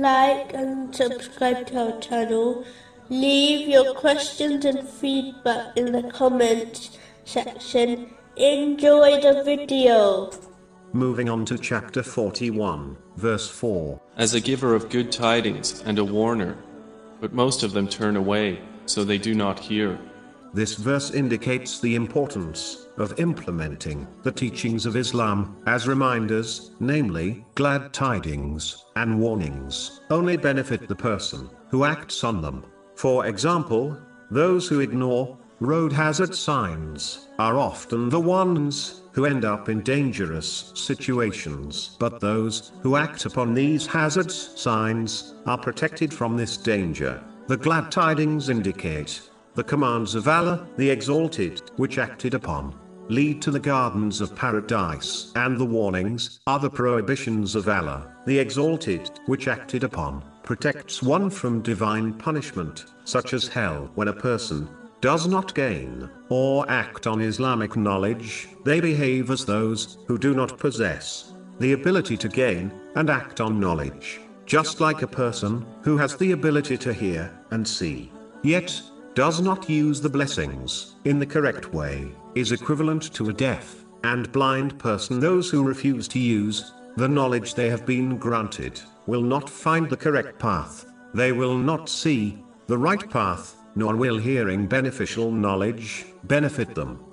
like and subscribe to our channel. Leave your questions and feedback in the comments section. Enjoy the video. Moving on to chapter 41, verse 4. as a giver of good tidings and a warner. But most of them turn away, so they do not hear. This verse indicates the importance of implementing the teachings of Islam as reminders, namely, glad tidings and warnings, only benefit the person who acts on them. For example, those who ignore road hazard signs are often the ones who end up in dangerous situations. But those who act upon these hazards signs are protected from this danger. The glad tidings indicate the commands of Allah, the Exalted, which acted upon, lead to the gardens of paradise, and the warnings the prohibitions of Allah, the Exalted, which acted upon, protects one from divine punishment, such as hell. When a person does not gain or act on Islamic knowledge, they behave as those who do not possess the ability to gain and act on knowledge, just like a person who has the ability to hear and see, yet does not use the blessings in the correct way, is equivalent to a deaf and blind person. Those who refuse to use the knowledge they have been granted will not find the correct path, they will not see the right path, nor will hearing beneficial knowledge benefit them.